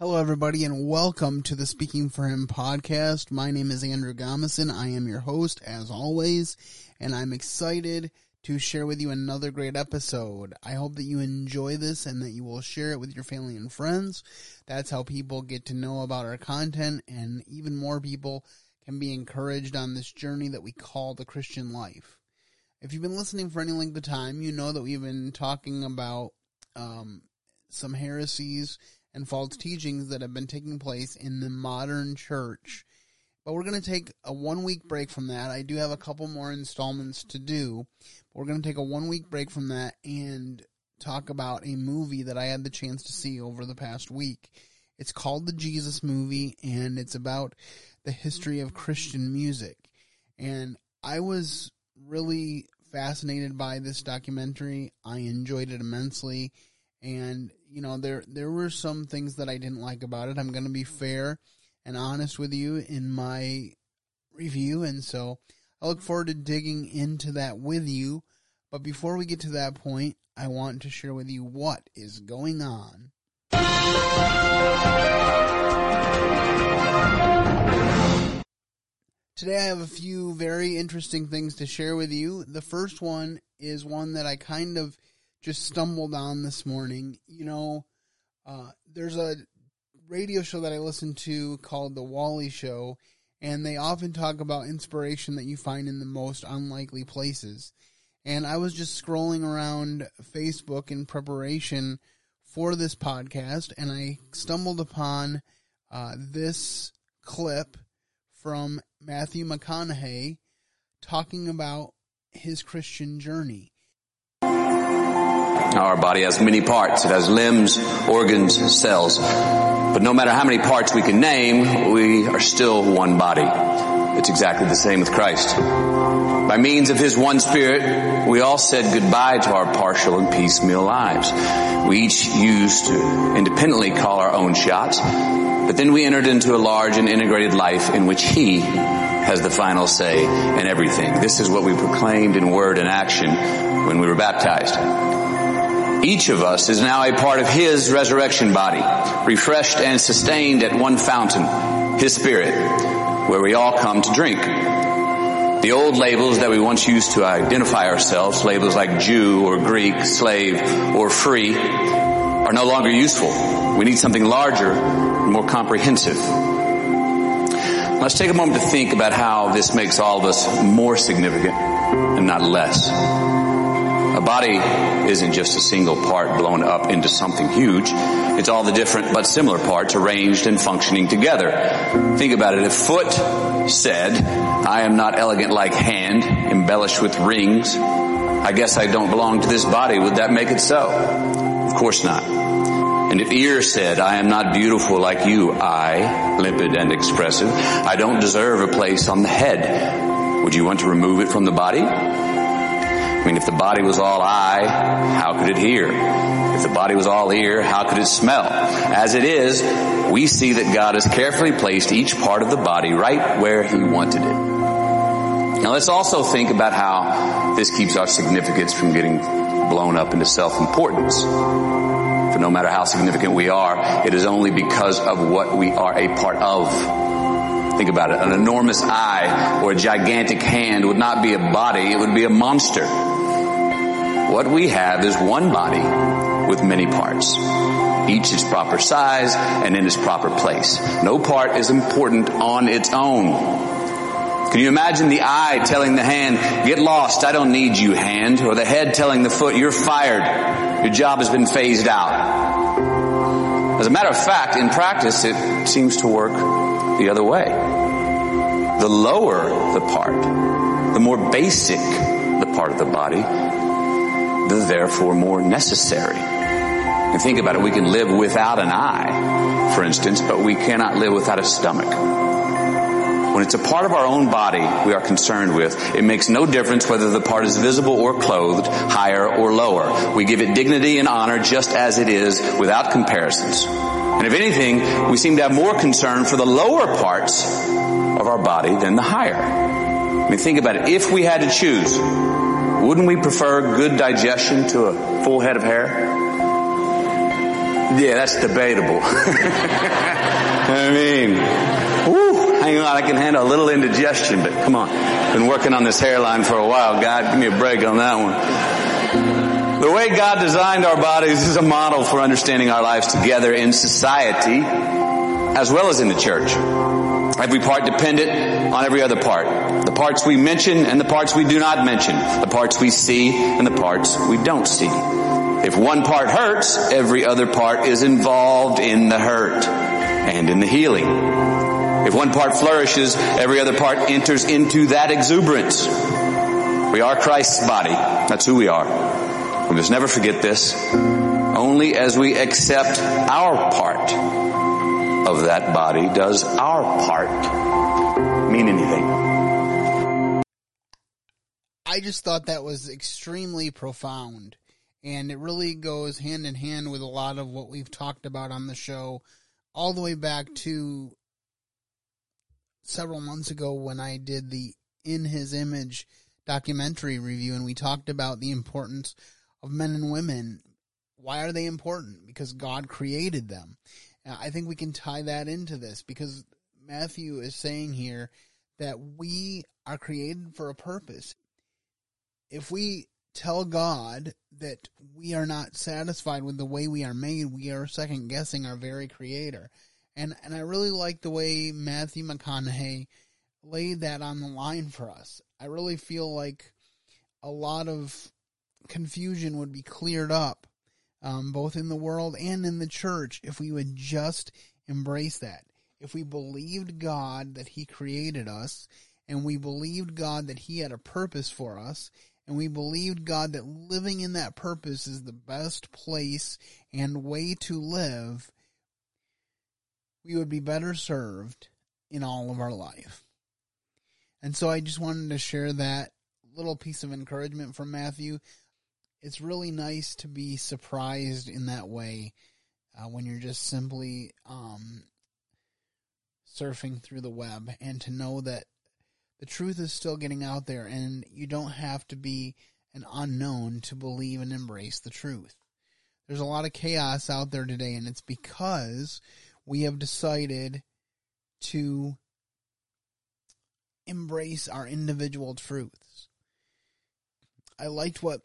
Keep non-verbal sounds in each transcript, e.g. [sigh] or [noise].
Hello, everybody, and welcome to the Speaking for Him podcast. My name is Andrew Gomison. I am your host, as always, and I'm excited to share with you another great episode. I hope that you enjoy this and that you will share it with your family and friends. That's how people get to know about our content, and even more people can be encouraged on this journey that we call the Christian life. If you've been listening for any length of time, you know that we've been talking about um, some heresies and false teachings that have been taking place in the modern church. But we're going to take a one week break from that. I do have a couple more installments to do. But We're going to take a one week break from that and talk about a movie that I had the chance to see over the past week. It's called The Jesus Movie and it's about the history of Christian music. And I was really fascinated by this documentary. I enjoyed it immensely. And you know there there were some things that I didn't like about it. I'm going to be fair and honest with you in my review, and so I look forward to digging into that with you. But before we get to that point, I want to share with you what is going on. Today I have a few very interesting things to share with you. The first one is one that I kind of just stumbled on this morning. You know, uh, there's a radio show that I listen to called The Wally Show, and they often talk about inspiration that you find in the most unlikely places. And I was just scrolling around Facebook in preparation for this podcast, and I stumbled upon uh, this clip from Matthew McConaughey talking about his Christian journey. Our body has many parts. It has limbs, organs, cells. But no matter how many parts we can name, we are still one body. It's exactly the same with Christ. By means of His one Spirit, we all said goodbye to our partial and piecemeal lives. We each used to independently call our own shots, but then we entered into a large and integrated life in which He has the final say in everything. This is what we proclaimed in word and action when we were baptized. Each of us is now a part of His resurrection body, refreshed and sustained at one fountain, His Spirit, where we all come to drink. The old labels that we once used to identify ourselves, labels like Jew or Greek, slave or free, are no longer useful. We need something larger, more comprehensive. Let's take a moment to think about how this makes all of us more significant and not less. A body isn't just a single part blown up into something huge. It's all the different but similar parts arranged and functioning together. Think about it. If foot said, I am not elegant like hand, embellished with rings, I guess I don't belong to this body, would that make it so? Of course not. And if ear said, I am not beautiful like you, I, limpid and expressive, I don't deserve a place on the head, would you want to remove it from the body? I mean, if the body was all eye, how could it hear? If the body was all ear, how could it smell? As it is, we see that God has carefully placed each part of the body right where He wanted it. Now let's also think about how this keeps our significance from getting blown up into self-importance. For no matter how significant we are, it is only because of what we are a part of. Think about it. An enormous eye or a gigantic hand would not be a body, it would be a monster. What we have is one body with many parts. Each its proper size and in its proper place. No part is important on its own. Can you imagine the eye telling the hand, get lost, I don't need you hand, or the head telling the foot, you're fired, your job has been phased out. As a matter of fact, in practice, it seems to work the other way. The lower the part, the more basic the part of the body, the therefore more necessary. And think about it, we can live without an eye, for instance, but we cannot live without a stomach. When it's a part of our own body we are concerned with, it makes no difference whether the part is visible or clothed, higher or lower. We give it dignity and honor just as it is without comparisons. And if anything, we seem to have more concern for the lower parts our body than the higher. I mean, think about it. If we had to choose, wouldn't we prefer good digestion to a full head of hair? Yeah, that's debatable. [laughs] I mean, whew, hang on, I can handle a little indigestion, but come on. Been working on this hairline for a while. God, give me a break on that one. The way God designed our bodies is a model for understanding our lives together in society as well as in the church. Every part dependent on every other part. The parts we mention and the parts we do not mention. The parts we see and the parts we don't see. If one part hurts, every other part is involved in the hurt and in the healing. If one part flourishes, every other part enters into that exuberance. We are Christ's body. That's who we are. We must never forget this. Only as we accept our part of that body does our part mean anything. I just thought that was extremely profound. And it really goes hand in hand with a lot of what we've talked about on the show, all the way back to several months ago when I did the In His Image documentary review and we talked about the importance of men and women. Why are they important? Because God created them. I think we can tie that into this because Matthew is saying here that we are created for a purpose. If we tell God that we are not satisfied with the way we are made, we are second guessing our very creator. And and I really like the way Matthew McConaughey laid that on the line for us. I really feel like a lot of confusion would be cleared up, um, both in the world and in the church, if we would just embrace that. If we believed God that He created us, and we believed God that He had a purpose for us, and we believed God that living in that purpose is the best place and way to live, we would be better served in all of our life. And so I just wanted to share that little piece of encouragement from Matthew. It's really nice to be surprised in that way uh, when you're just simply um, surfing through the web and to know that the truth is still getting out there and you don't have to be an unknown to believe and embrace the truth. There's a lot of chaos out there today and it's because we have decided to embrace our individual truths. I liked what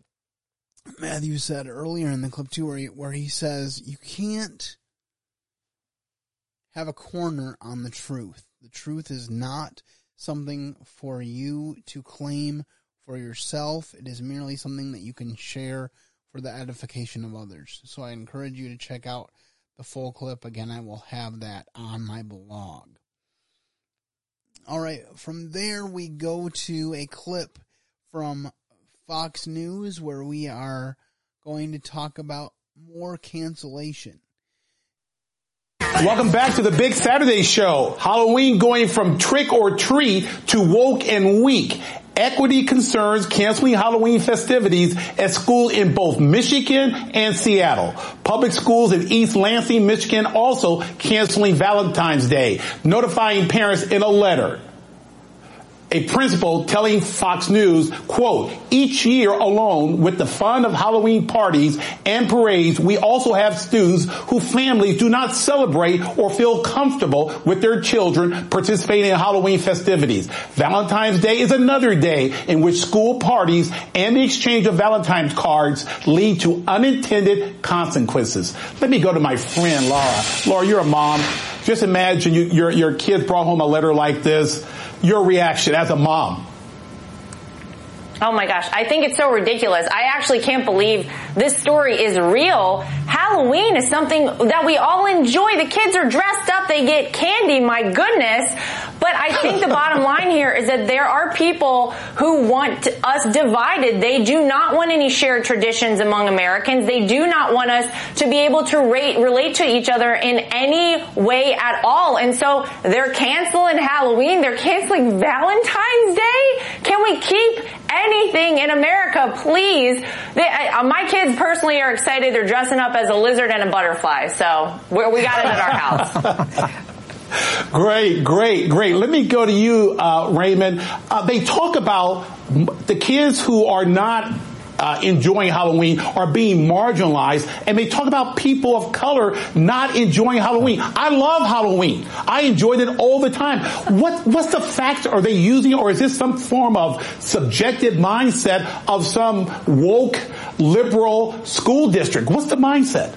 Matthew said earlier in the clip too, where he, where he says you can't have a corner on the truth. The truth is not something for you to claim for yourself. It is merely something that you can share for the edification of others. So I encourage you to check out the full clip. Again, I will have that on my blog. All right, from there we go to a clip from Fox News where we are going to talk about more cancellation. Welcome back to the Big Saturday Show. Halloween going from trick or treat to woke and weak. Equity concerns canceling Halloween festivities at school in both Michigan and Seattle. Public schools in East Lansing, Michigan also canceling Valentine's Day, notifying parents in a letter a principal telling Fox News, quote, each year alone with the fun of Halloween parties and parades, we also have students whose families do not celebrate or feel comfortable with their children participating in Halloween festivities. Valentine's Day is another day in which school parties and the exchange of Valentine's cards lead to unintended consequences. Let me go to my friend Laura. Laura, you're a mom. Just imagine you, your, your kid brought home a letter like this your reaction as a mom? Oh my gosh, I think it's so ridiculous. I actually can't believe this story is real. Halloween is something that we all enjoy. The kids are dressed up, they get candy, my goodness. But I think the bottom [laughs] line here is that there are people who want us divided. They do not want any shared traditions among Americans. They do not want us to be able to rate, relate to each other in any way at all. And so they're canceling Halloween. They're canceling Valentine's Day. Can we keep anything in America, please? They, uh, my kids personally are excited. They're dressing up as a lizard and a butterfly. So we got it at our house. [laughs] Great, great, great. Let me go to you, uh, Raymond. Uh, they talk about the kids who are not uh, enjoying Halloween are being marginalized, and they talk about people of color not enjoying Halloween. I love Halloween. I enjoyed it all the time. What what's the factor? Are they using, or is this some form of subjective mindset of some woke liberal school district? What's the mindset?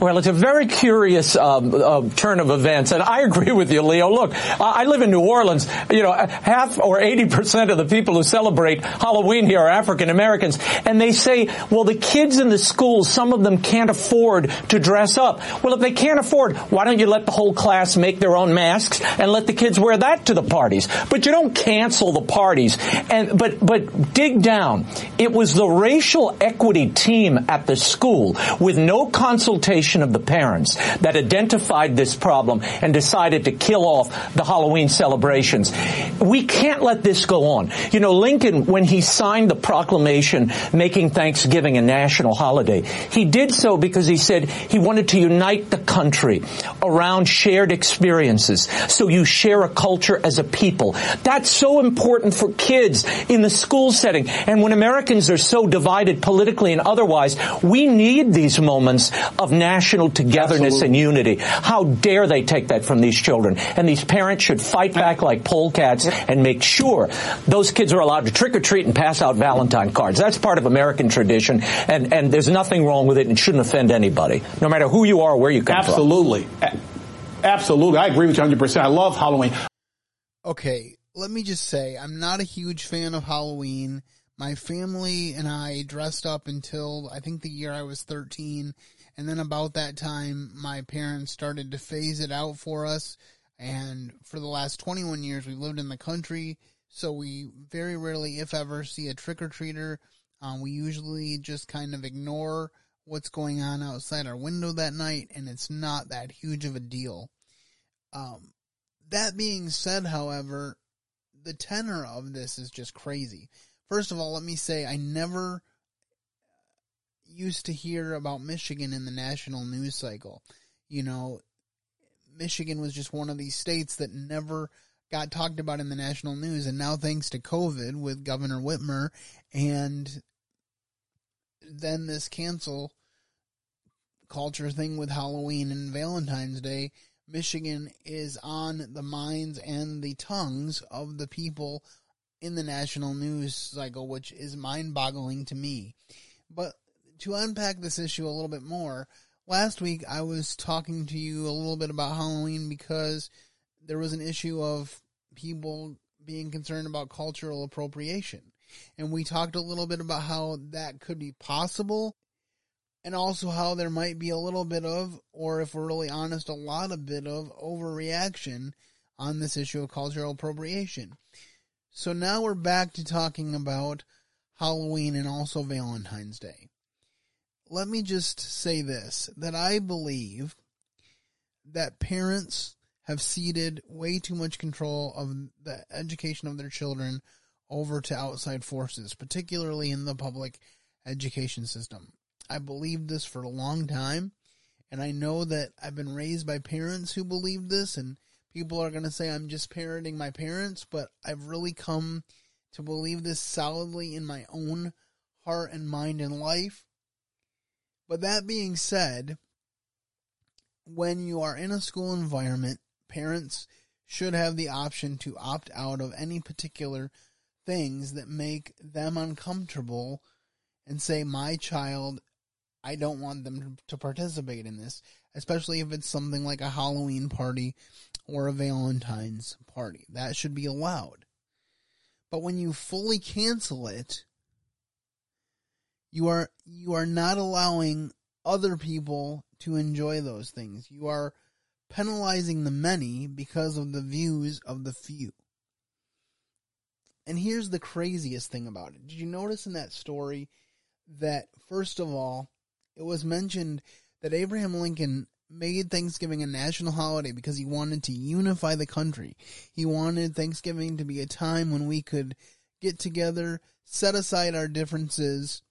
Well, it's a very curious um, uh, turn of events, and I agree with you, Leo. Look, I live in New Orleans. You know, half or eighty percent of the people who celebrate Halloween here are African Americans, and they say, well, the kids in the schools, some of them can't afford to dress up. Well, if they can't afford, why don't you let the whole class make their own masks and let the kids wear that to the parties? But you don't cancel the parties. And but but dig down. It was the racial equity team at the school with no consultation of the parents that identified this problem and decided to kill off the Halloween celebrations. We can't let this go on. You know, Lincoln, when he signed the proclamation making Thanksgiving a national holiday, he did so because he said he wanted to unite the country around shared experiences. So you share a culture as a people. That's so important for kids in the school setting. And when Americans are so divided politically and otherwise, we need these moments of national national togetherness Absolutely. and unity. How dare they take that from these children? And these parents should fight back like polecats and make sure those kids are allowed to trick or treat and pass out Valentine cards. That's part of American tradition, and, and there's nothing wrong with it and shouldn't offend anybody, no matter who you are or where you come Absolutely. from. Absolutely. Absolutely. I agree with you 100%. I love Halloween. Okay, let me just say, I'm not a huge fan of Halloween. My family and I dressed up until I think the year I was 13 and then about that time, my parents started to phase it out for us. And for the last 21 years, we've lived in the country. So we very rarely, if ever, see a trick or treater. Um, we usually just kind of ignore what's going on outside our window that night, and it's not that huge of a deal. Um, that being said, however, the tenor of this is just crazy. First of all, let me say I never used to hear about Michigan in the national news cycle. You know, Michigan was just one of these states that never got talked about in the national news. And now, thanks to COVID with Governor Whitmer and then this cancel culture thing with Halloween and Valentine's Day, Michigan is on the minds and the tongues of the people in the national news cycle, which is mind boggling to me. But to unpack this issue a little bit more, last week I was talking to you a little bit about Halloween because there was an issue of people being concerned about cultural appropriation. And we talked a little bit about how that could be possible and also how there might be a little bit of, or if we're really honest, a lot of bit of overreaction on this issue of cultural appropriation. So now we're back to talking about Halloween and also Valentine's Day let me just say this that I believe that parents have ceded way too much control of the education of their children over to outside forces, particularly in the public education system. I believed this for a long time, and I know that I've been raised by parents who believe this, and people are going to say I'm just parenting my parents, but I've really come to believe this solidly in my own heart and mind and life. But that being said, when you are in a school environment, parents should have the option to opt out of any particular things that make them uncomfortable and say, My child, I don't want them to participate in this, especially if it's something like a Halloween party or a Valentine's party. That should be allowed. But when you fully cancel it, you are you are not allowing other people to enjoy those things. You are penalizing the many because of the views of the few. And here's the craziest thing about it. Did you notice in that story that first of all, it was mentioned that Abraham Lincoln made Thanksgiving a national holiday because he wanted to unify the country. He wanted Thanksgiving to be a time when we could get together, set aside our differences,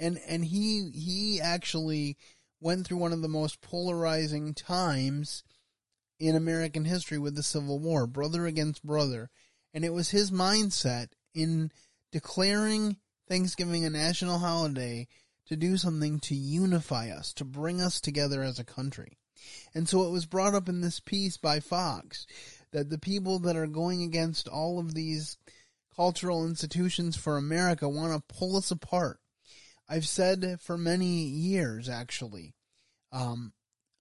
and and he he actually went through one of the most polarizing times in American history with the Civil War, brother against brother, and it was his mindset in declaring Thanksgiving a national holiday to do something to unify us, to bring us together as a country. And so it was brought up in this piece by Fox that the people that are going against all of these cultural institutions for America want to pull us apart. I've said for many years, actually, um,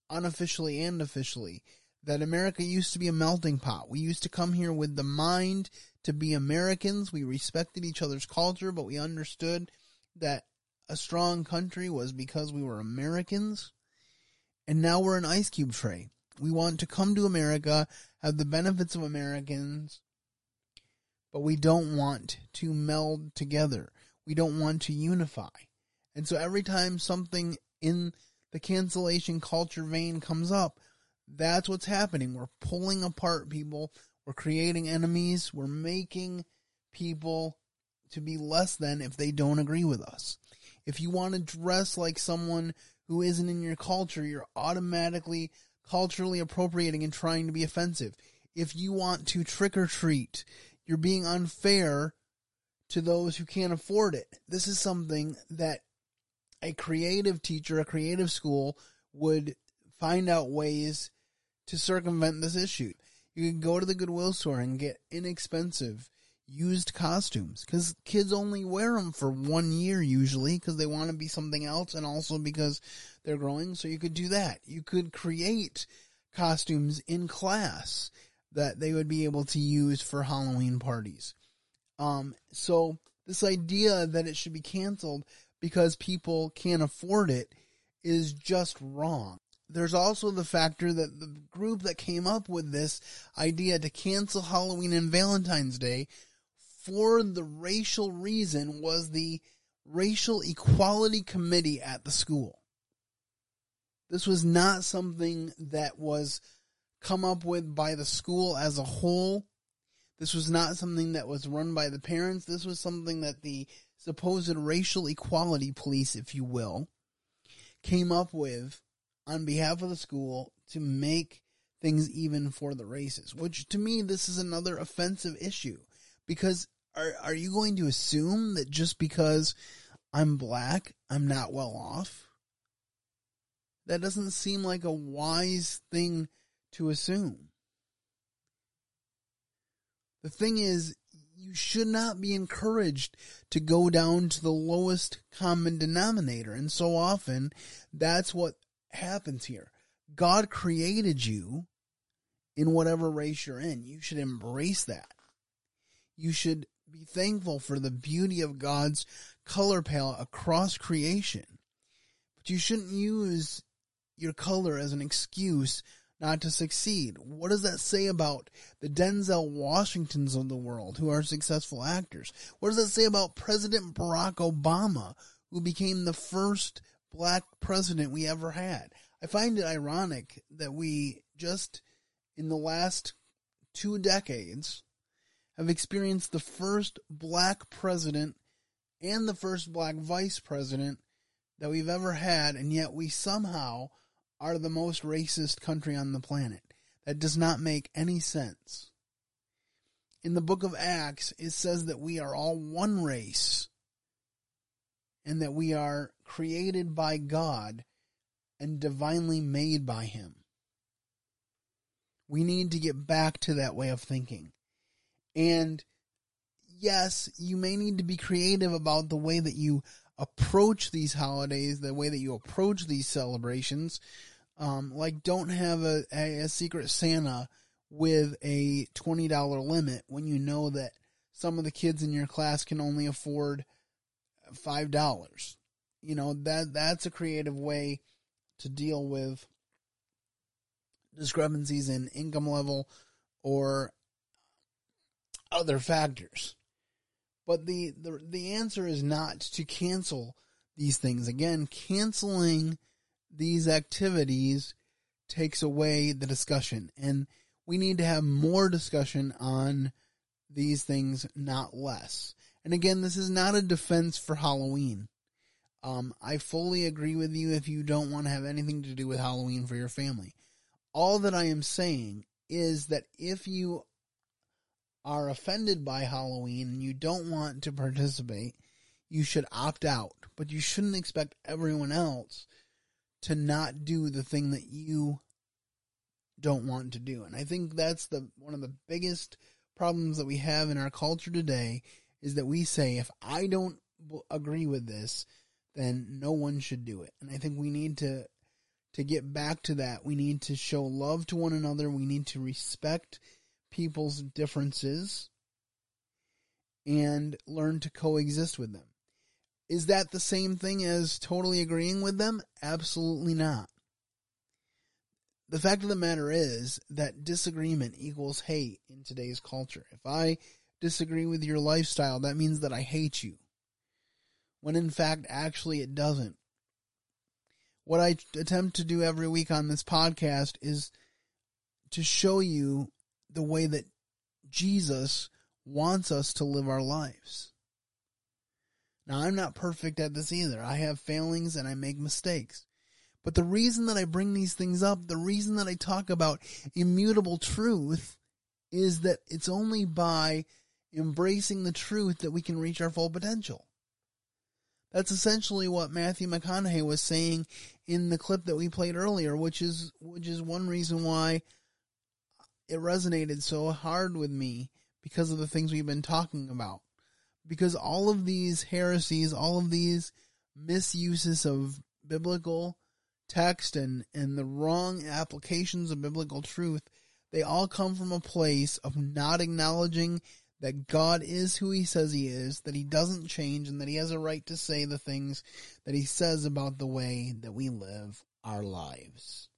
unofficially and officially, that America used to be a melting pot. We used to come here with the mind to be Americans. We respected each other's culture, but we understood that a strong country was because we were Americans. And now we're an ice cube tray. We want to come to America, have the benefits of Americans, but we don't want to meld together. We don't want to unify. And so every time something in the cancellation culture vein comes up, that's what's happening. We're pulling apart people. We're creating enemies. We're making people to be less than if they don't agree with us. If you want to dress like someone who isn't in your culture, you're automatically culturally appropriating and trying to be offensive. If you want to trick or treat, you're being unfair to those who can't afford it. This is something that a creative teacher, a creative school would find out ways to circumvent this issue. You can go to the Goodwill store and get inexpensive used costumes because kids only wear them for one year usually because they want to be something else and also because they're growing. So you could do that. You could create costumes in class that they would be able to use for Halloween parties. Um, so this idea that it should be canceled because people can't afford it is just wrong. There's also the factor that the group that came up with this idea to cancel Halloween and Valentine's Day for the racial reason was the Racial Equality Committee at the school. This was not something that was come up with by the school as a whole. This was not something that was run by the parents. This was something that the supposed racial equality police, if you will, came up with on behalf of the school to make things even for the races. Which to me, this is another offensive issue because are are you going to assume that just because I'm black, I'm not well off? That doesn't seem like a wise thing to assume. The thing is, you should not be encouraged to go down to the lowest common denominator. And so often, that's what happens here. God created you in whatever race you're in. You should embrace that. You should be thankful for the beauty of God's color palette across creation. But you shouldn't use your color as an excuse not to succeed. What does that say about the Denzel Washingtons of the world who are successful actors? What does that say about President Barack Obama who became the first black president we ever had? I find it ironic that we just in the last two decades have experienced the first black president and the first black vice president that we've ever had, and yet we somehow are the most racist country on the planet. That does not make any sense. In the book of Acts, it says that we are all one race and that we are created by God and divinely made by Him. We need to get back to that way of thinking. And yes, you may need to be creative about the way that you approach these holidays, the way that you approach these celebrations. Um, like don't have a, a, a secret Santa with a $20 limit when you know that some of the kids in your class can only afford $5. You know, that, that's a creative way to deal with discrepancies in income level or other factors. But the, the, the answer is not to cancel these things. Again, canceling these activities takes away the discussion and we need to have more discussion on these things, not less. And again, this is not a defense for Halloween. Um, I fully agree with you if you don't want to have anything to do with Halloween for your family. All that I am saying is that if you are offended by Halloween and you don't want to participate, you should opt out, but you shouldn't expect everyone else to not do the thing that you don't want to do. And I think that's the one of the biggest problems that we have in our culture today is that we say if I don't agree with this, then no one should do it. And I think we need to to get back to that. We need to show love to one another. We need to respect people's differences and learn to coexist with them. Is that the same thing as totally agreeing with them? Absolutely not. The fact of the matter is that disagreement equals hate in today's culture. If I disagree with your lifestyle, that means that I hate you. When in fact, actually, it doesn't. What I attempt to do every week on this podcast is to show you the way that Jesus wants us to live our lives. Now, I'm not perfect at this either. I have failings and I make mistakes. But the reason that I bring these things up, the reason that I talk about immutable truth, is that it's only by embracing the truth that we can reach our full potential. That's essentially what Matthew McConaughey was saying in the clip that we played earlier, which is which is one reason why it resonated so hard with me because of the things we've been talking about. Because all of these heresies, all of these misuses of biblical text and, and the wrong applications of biblical truth, they all come from a place of not acknowledging that God is who he says he is, that he doesn't change, and that he has a right to say the things that he says about the way that we live our lives.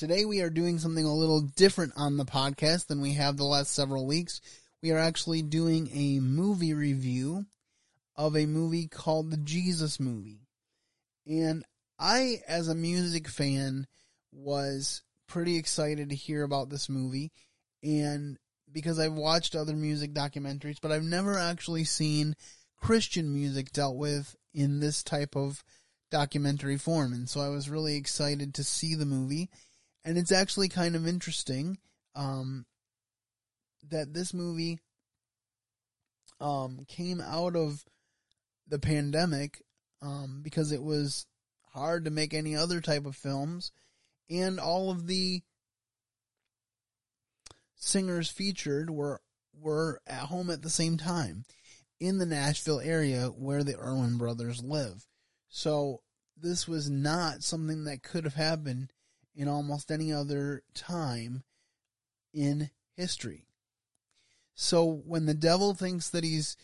Today we are doing something a little different on the podcast than we have the last several weeks. We are actually doing a movie review of a movie called The Jesus Movie. And I, as a music fan, was pretty excited to hear about this movie. And because I've watched other music documentaries, but I've never actually seen Christian music dealt with in this type of documentary form. And so I was really excited to see the movie and it's actually kind of interesting um, that this movie um, came out of the pandemic um, because it was hard to make any other type of films, and all of the singers featured were were at home at the same time in the Nashville area where the Erwin brothers live. So this was not something that could have happened in almost any other time in history. So when the devil thinks that he's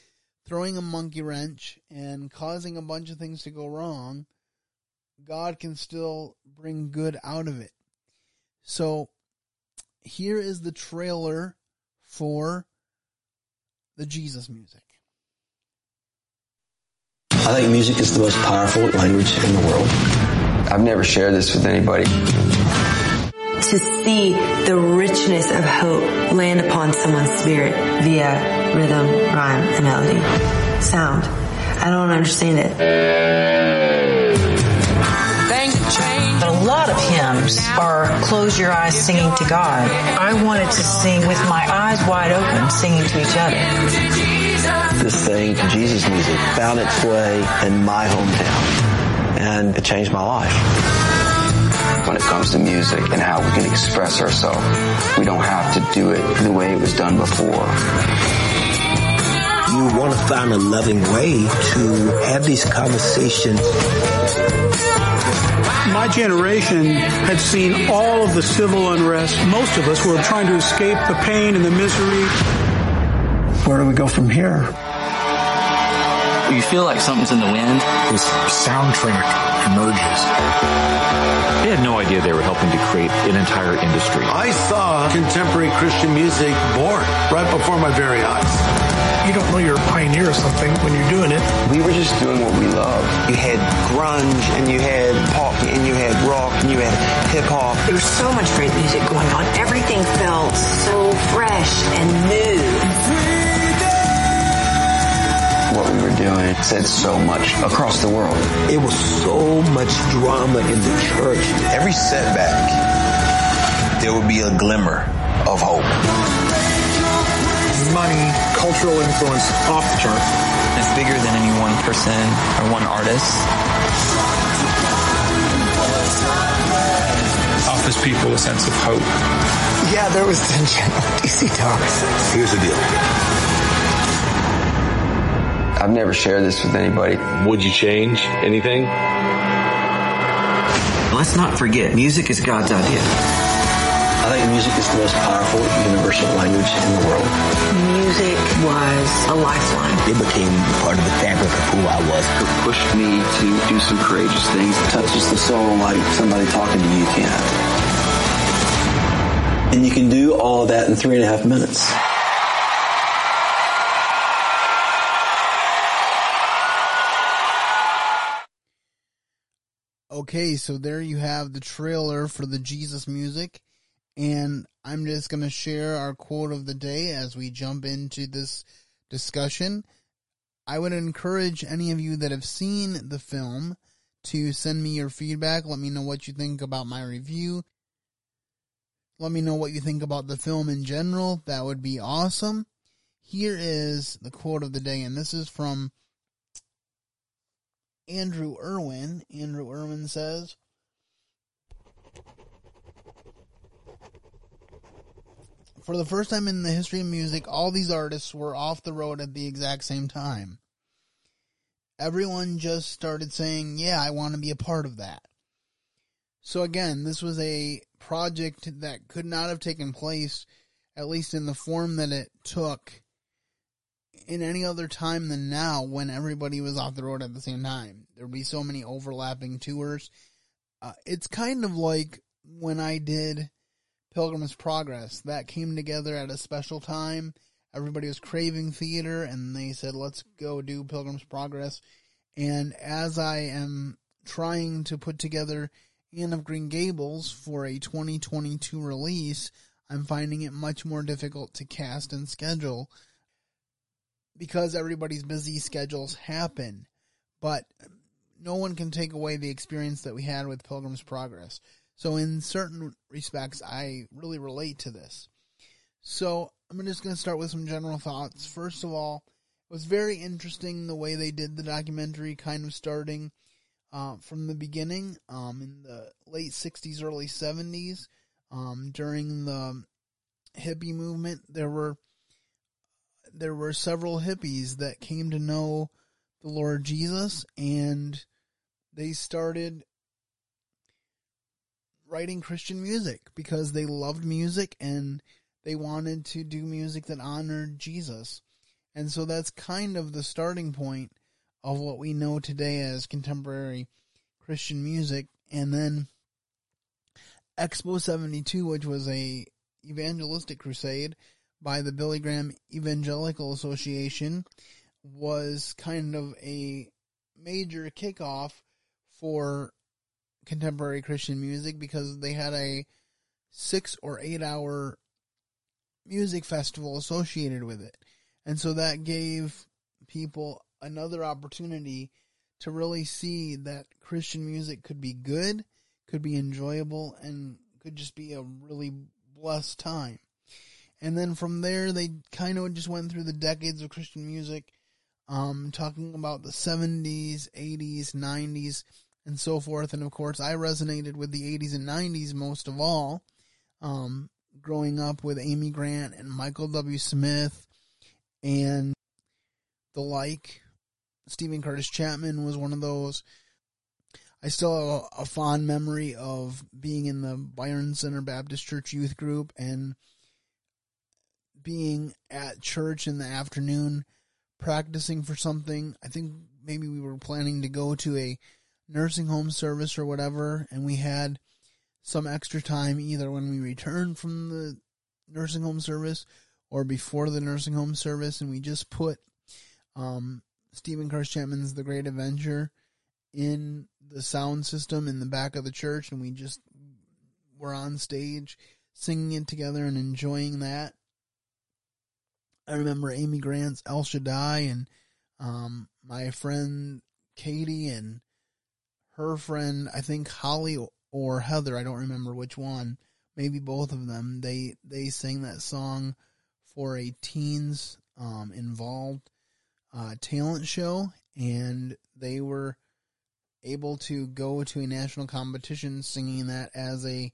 throwing a monkey wrench and causing a bunch of things to go wrong, God can still bring good out of it. So here is the trailer for the Jesus music. I think music is the most powerful language in the world. I've never shared this with anybody to see the richness of hope land upon someone's spirit via rhythm, rhyme, and melody. Sound. I don't understand it. But a lot of hymns are close your eyes singing to God. I wanted to sing with my eyes wide open, singing to each other. This thing, Jesus music, found its way in my hometown, and it changed my life when it comes to music and how we can express ourselves. We don't have to do it the way it was done before. You want to find a loving way to have these conversations. My generation had seen all of the civil unrest. Most of us were trying to escape the pain and the misery. Where do we go from here? You feel like something's in the wind. This soundtrack emerges. They had no idea they were helping to create an entire industry. I saw contemporary Christian music born right before my very eyes. You don't know you're a pioneer of something when you're doing it. We were just doing what we love. You had grunge and you had pop and you had rock and you had hip hop. There was so much great music going on. Everything felt so fresh and new. What we were doing said so much across the world. It was so much drama in the church. Every setback, there would be a glimmer of hope. Money, cultural influence off the chart. It's bigger than any one person or one artist. Offers people a sense of hope. Yeah, there was tension [laughs] DC Talks. Here's the deal. I've never shared this with anybody. Would you change anything? Let's not forget, music is God's idea. I think music is the most powerful universal language in the world. Music was a lifeline. It became part of the fabric of who I was. It pushed me to do some courageous things. It touches the soul like somebody talking to you can. And you can do all of that in three and a half minutes. Okay, so there you have the trailer for the Jesus music. And I'm just going to share our quote of the day as we jump into this discussion. I would encourage any of you that have seen the film to send me your feedback. Let me know what you think about my review. Let me know what you think about the film in general. That would be awesome. Here is the quote of the day, and this is from Andrew Erwin. Andrew Erwin says, For the first time in the history of music, all these artists were off the road at the exact same time. Everyone just started saying, Yeah, I want to be a part of that. So, again, this was a project that could not have taken place, at least in the form that it took, in any other time than now when everybody was off the road at the same time. There would be so many overlapping tours. Uh, it's kind of like when I did Pilgrim's Progress. That came together at a special time. Everybody was craving theater, and they said, let's go do Pilgrim's Progress. And as I am trying to put together Anne of Green Gables for a 2022 release, I'm finding it much more difficult to cast and schedule because everybody's busy schedules happen. But no one can take away the experience that we had with Pilgrim's Progress. So, in certain respects, I really relate to this. So, I'm just going to start with some general thoughts. First of all, it was very interesting the way they did the documentary, kind of starting uh, from the beginning um, in the late 60s, early 70s. Um, during the hippie movement, there were there were several hippies that came to know the Lord Jesus, and they started writing Christian music because they loved music and they wanted to do music that honored Jesus. And so that's kind of the starting point of what we know today as contemporary Christian music. And then Explo 72, which was a evangelistic crusade by the Billy Graham Evangelical Association, was kind of a major kickoff for contemporary Christian music because they had a six or eight hour music festival associated with it. And so that gave people another opportunity to really see that Christian music could be good, could be enjoyable, and could just be a really blessed time. And then from there, they kind of just went through the decades of Christian music, um, talking about the 70s, 80s, 90s, and so forth. And of course, I resonated with the 80s and 90s most of all, um, growing up with Amy Grant and Michael W. Smith and the like. Steven Curtis Chapman was one of those. I still have a, a fond memory of being in the Byron Center Baptist Church youth group and being at church in the afternoon practicing for something. I think maybe we were planning to go to a nursing home service or whatever, and we had some extra time either when we returned from the nursing home service or before the nursing home service, and we just put um, Steven Curtis Chapman's The Great Adventure in the sound system in the back of the church, and we just were on stage singing it together and enjoying that. I remember Amy Grant's El Shaddai and Um, my friend Katie and her friend, I think Holly or Heather, I don't remember which one, maybe both of them. They they sang that song for a teens um, involved uh, talent show, and they were able to go to a national competition singing that as a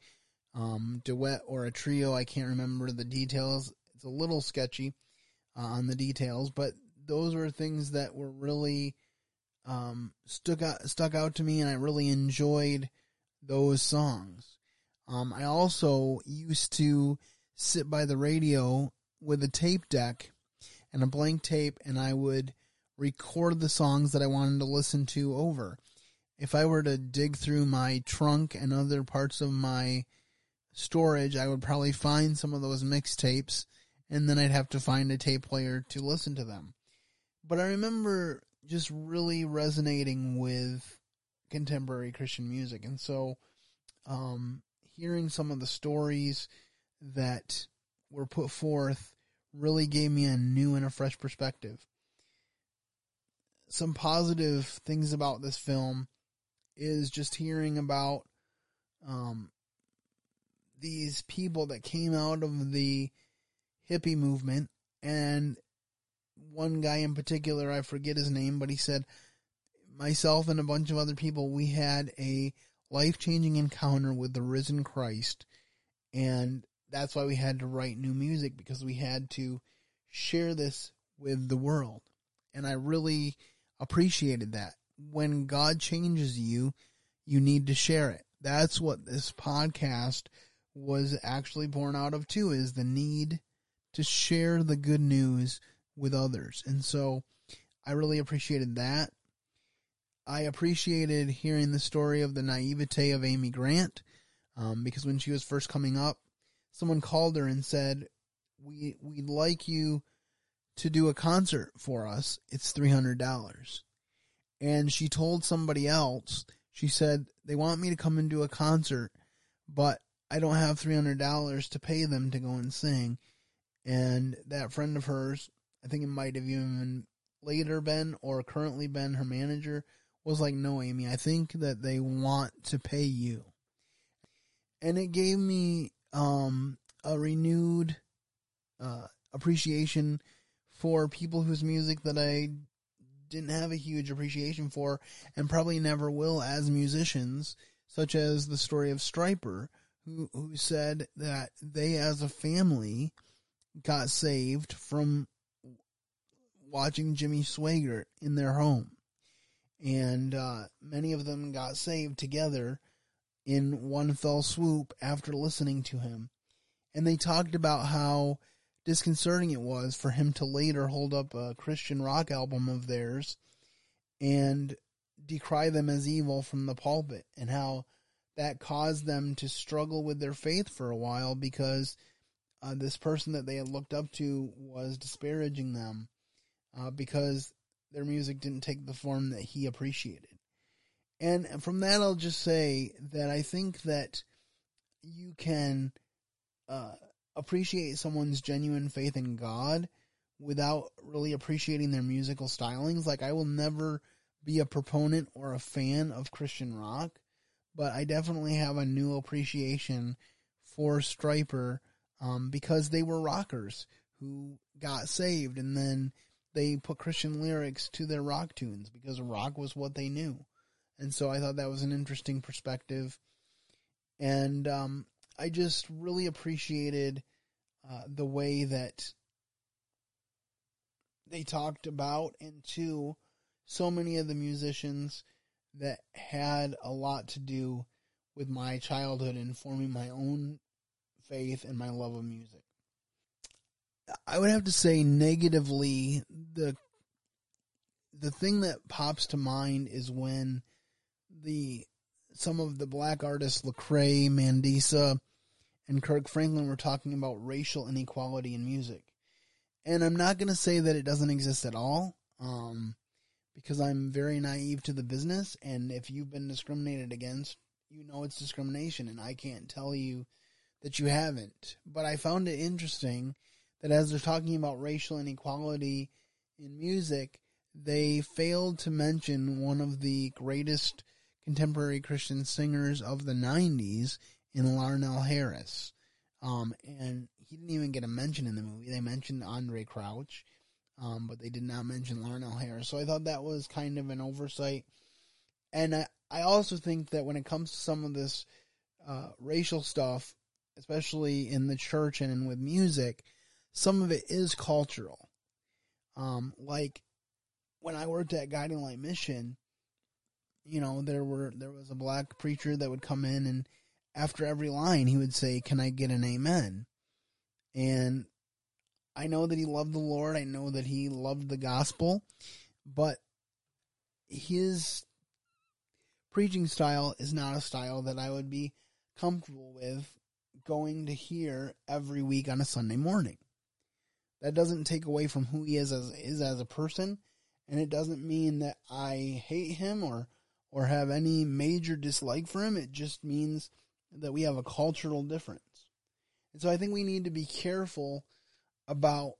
um, duet or a trio. I can't remember the details. It's a little sketchy on the details, but those were things that were really um, stuck out stuck out to me, and I really enjoyed those songs. Um, I also used to sit by the radio with a tape deck and a blank tape, and I would record the songs that I wanted to listen to over. If I were to dig through my trunk and other parts of my storage, I would probably find some of those mixtapes, and then I'd have to find a tape player to listen to them. But I remember just really resonating with contemporary Christian music. And so, um, hearing some of the stories that were put forth really gave me a new and a fresh perspective. Some positive things about this film is just hearing about, um, these people that came out of the hippie movement and one guy in particular, I forget his name, but he said, myself and a bunch of other people, we had a life changing encounter with the risen Christ. And that's why we had to write new music because we had to share this with the world. And I really appreciated that. When God changes you, you need to share it. That's what this podcast was actually born out of too, is the need to share the good news with others. And so I really appreciated that. I appreciated hearing the story of the naivete of Amy Grant, um, because when she was first coming up, someone called her and said, "We we'd like you to do a concert for us. It's three hundred dollars." And she told somebody else, she said, "They want me to come and do a concert, but I don't have three hundred dollars to pay them to go and sing." And that friend of hers I think it might have even later been or currently been her manager was like, no, Amy, I think that they want to pay you. And it gave me, um, a renewed, uh, appreciation for people whose music that I didn't have a huge appreciation for and probably never will as musicians, such as the story of Stryper, who, who said that they as a family got saved from watching Jimmy Swaggart in their home. And uh, many of them got saved together in one fell swoop after listening to him. And they talked about how disconcerting it was for him to later hold up a Christian rock album of theirs and decry them as evil from the pulpit, and how that caused them to struggle with their faith for a while because uh, this person that they had looked up to was disparaging them uh, because their music didn't take the form that he appreciated. And from that, I'll just say that I think that you can uh, appreciate someone's genuine faith in God without really appreciating their musical stylings. Like, I will never be a proponent or a fan of Christian rock, but I definitely have a new appreciation for Stryper um, because they were rockers who got saved and then they put Christian lyrics to their rock tunes because rock was what they knew. And so I thought that was an interesting perspective. And um, I just really appreciated uh, the way that they talked about and to so many of the musicians that had a lot to do with my childhood and forming my own faith and my love of music. I would have to say negatively the the thing that pops to mind is when the some of the black artists Lecrae, Mandisa, and Kirk Franklin were talking about racial inequality in music. And I'm not going to say that it doesn't exist at all, um, because I'm very naive to the business. And if you've been discriminated against, you know it's discrimination, and I can't tell you that you haven't. But I found it interesting that as they're talking about racial inequality in music, they failed to mention one of the greatest contemporary Christian singers of the 90s in Larnelle Harris. Um, and he didn't even get a mention in the movie. They mentioned Andraé Crouch, um, but they did not mention Larnelle Harris. So I thought that was kind of an oversight. And I, I also think that when it comes to some of this uh, racial stuff, especially in the church and with music, some of it is cultural. Um, like when I worked at Guiding Light Mission, you know, there were there was a black preacher that would come in and after every line he would say, "Can I get an amen?" And I know that he loved the Lord. I know that he loved the gospel, but his preaching style is not a style that I would be comfortable with going to hear every week on a Sunday morning. That doesn't take away from who he is as is as a person, and it doesn't mean that I hate him or or have any major dislike for him. It just means that we have a cultural difference. And so I think we need to be careful about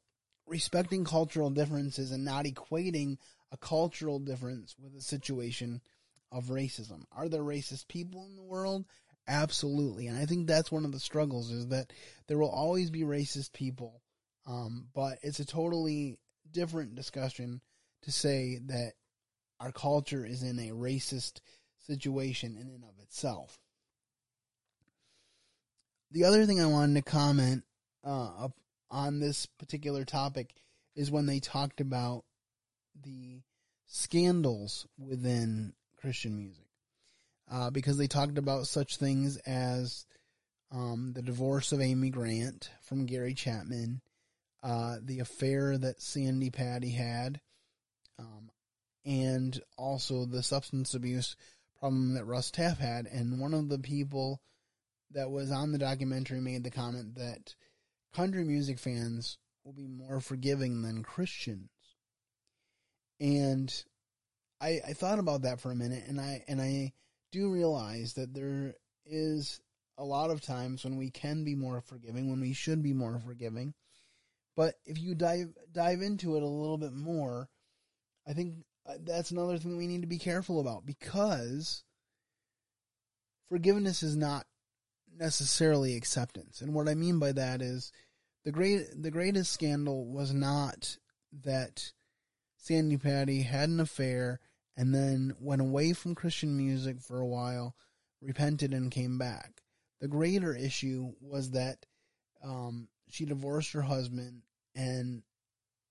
respecting cultural differences and not equating a cultural difference with a situation of racism. Are there racist people in the world? Absolutely. And I think that's one of the struggles is that there will always be racist people. Um, but it's a totally different discussion to say that our culture is in a racist situation in and of itself. The other thing I wanted to comment uh, on this particular topic is when they talked about the scandals within Christian music. Uh, because they talked about such things as um, the divorce of Amy Grant from Gary Chapman, uh, the affair that Sandi Patty had, um, and also the substance abuse problem that Russ Taff had. And one of the people that was on the documentary made the comment that country music fans will be more forgiving than Christians. And I, I thought about that for a minute and I and I do realize that there is a lot of times when we can be more forgiving, when we should be more forgiving. But if you dive dive into it a little bit more, I think uh, that's another thing we need to be careful about because forgiveness is not necessarily acceptance. And what I mean by that is the great the greatest scandal was not that Sandi Patty had an affair and then went away from Christian music for a while, repented and came back. The greater issue was that um, she divorced her husband and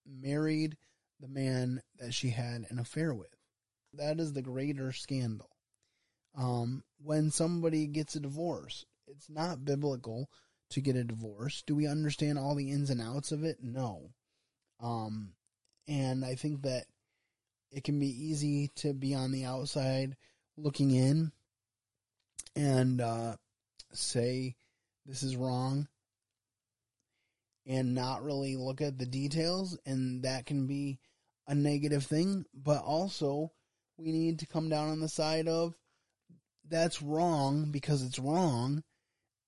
married the man that she had an affair with. That is the greater scandal. Um, when somebody gets a divorce, it's not biblical to get a divorce. Do we understand all the ins and outs of it? No. Um, and I think that it can be easy to be on the outside looking in and uh, say this is wrong and not really look at the details, and that can be a negative thing. But also, we need to come down on the side of that's wrong because it's wrong,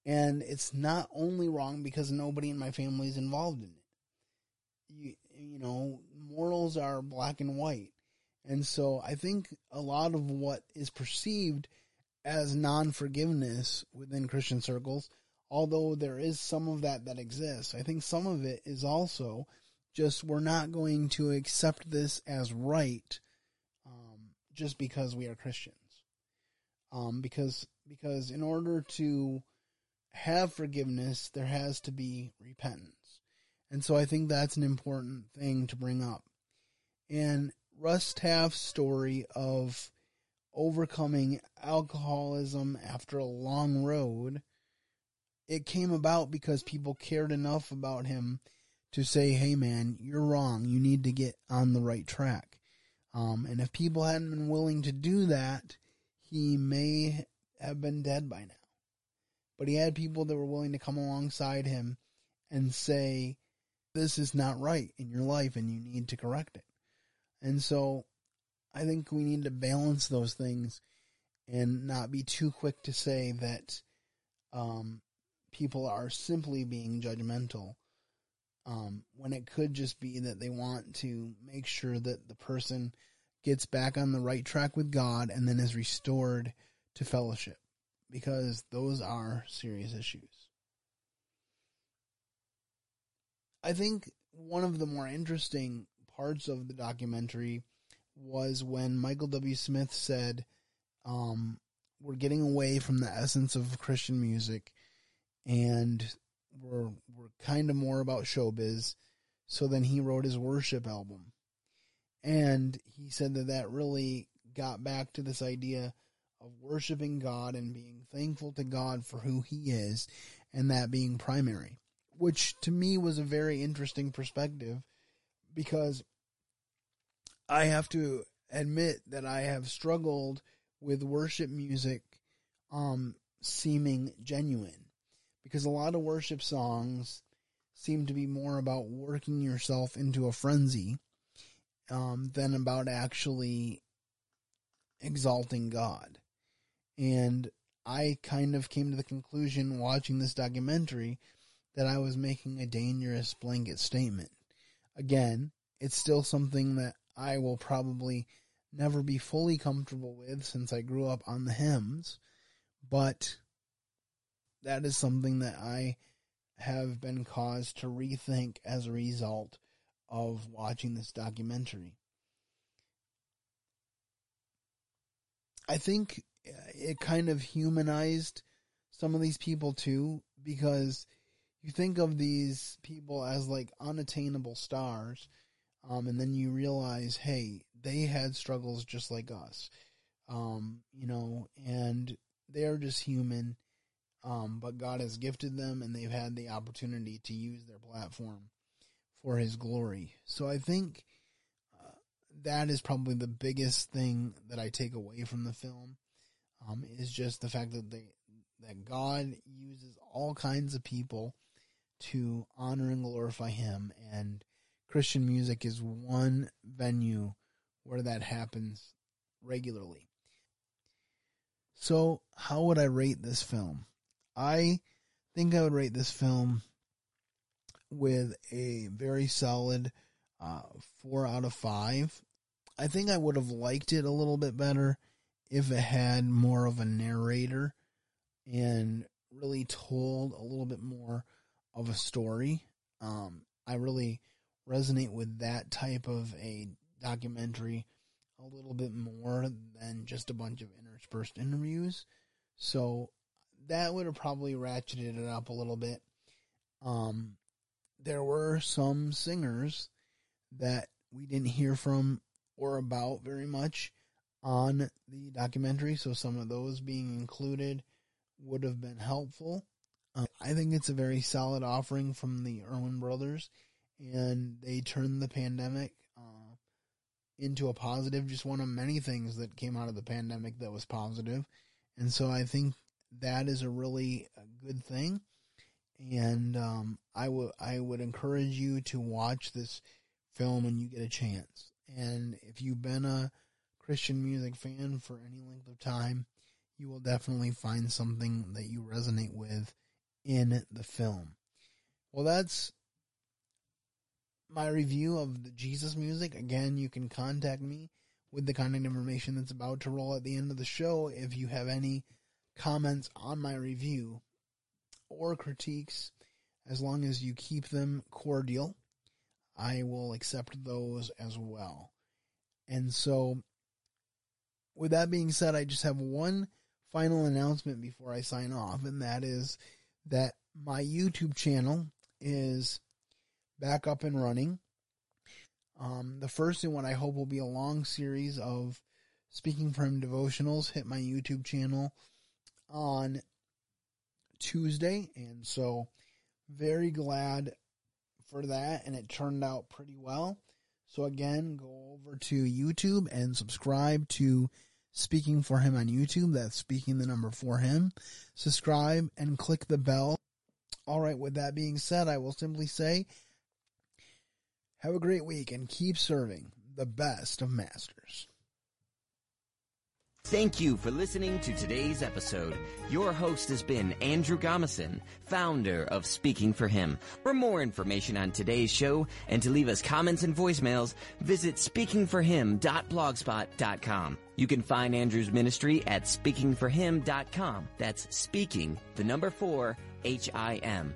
and it's not only wrong because nobody in my family is involved in it. You, you know, morals are black and white. And so I think a lot of what is perceived as non forgiveness within Christian circles, although there is some of that that exists, I think some of it is also just we're not going to accept this as right um, just because we are Christians. Um, because because in order to have forgiveness, there has to be repentance. And so I think that's an important thing to bring up. And Russ Taff's story of overcoming alcoholism after a long road, it came about because people cared enough about him to say, hey man, you're wrong. You need to get on the right track. Um, and if people hadn't been willing to do that, he may have been dead by now. But he had people that were willing to come alongside him and say, this is not right in your life and you need to correct it. And so I think we need to balance those things and not be too quick to say that um, people are simply being judgmental. Um, when it could just be that they want to make sure that the person gets back on the right track with God and then is restored to fellowship because those are serious issues. I think one of the more interesting parts of the documentary was when Michael W. Smith said, um, we're getting away from the essence of Christian music and we're, we're kind of more about showbiz. So then he wrote his worship album. And he said that that really got back to this idea of worshiping God and being thankful to God for who he is and that being primary, which to me was a very interesting perspective because I have to admit that I have struggled with worship music um, seeming genuine because a lot of worship songs seem to be more about working yourself into a frenzy um, than about actually exalting God. And I kind of came to the conclusion watching this documentary that I was making a dangerous blanket statement. Again, it's still something that I will probably never be fully comfortable with since I grew up on the hymns, but that is something that I have been caused to rethink as a result of watching this documentary. I think it kind of humanized some of these people too, because you think of these people as like unattainable stars, um, and then you realize, hey, they had struggles just like us, um, you know, and they're just human, um, but God has gifted them, and they've had the opportunity to use their platform for His glory. So I think uh, that is probably the biggest thing that I take away from the film um, is just the fact that they that God uses all kinds of people to honor and glorify Him, and Christian music is one venue where that happens regularly. So, how would I rate this film? I think I would rate this film with a very solid uh, four out of five. I think I would have liked it a little bit better if it had more of a narrator and really told a little bit more of a story. Um, I really resonate with that type of a documentary a little bit more than just a bunch of interspersed interviews. So that would have probably ratcheted it up a little bit. Um, there were some singers that we didn't hear from or about very much on the documentary, so some of those being included would have been helpful. Um, I think it's a very solid offering from the Erwin brothers, and they turned the pandemic uh, into a positive. Just one of many things that came out of the pandemic that was positive, and so I think that is a really a good thing. And um, I would I would encourage you to watch this film when you get a chance. And if you've been a Christian music fan for any length of time, you will definitely find something that you resonate with in the film. Well, that's my review of the Jesus music. Again, you can contact me with the contact information that's about to roll at the end of the show if you have any comments on my review or critiques, as long as you keep them cordial. I will accept those as well. And so, with that being said, I just have one final announcement before I sign off, and that is that my YouTube channel is back up and running. Um, the first and what I hope will be a long series of speaking from devotionals hit my YouTube channel on Tuesday, and so very glad for that, and it turned out pretty well. So again, go over to YouTube and subscribe to Speaking for Him on YouTube. That's speaking the number for him. Subscribe and click the bell. All right, with that being said, I will simply say, have a great week and keep serving the best of masters. Thank you for listening to today's episode. Your host has been Andrew Gomison, founder of Speaking for Him. For more information on today's show and to leave us comments and voicemails, visit speakingforhim.blogspot.com. You can find Andrew's ministry at speakingforhim.com. That's speaking, the number four, H-I-M.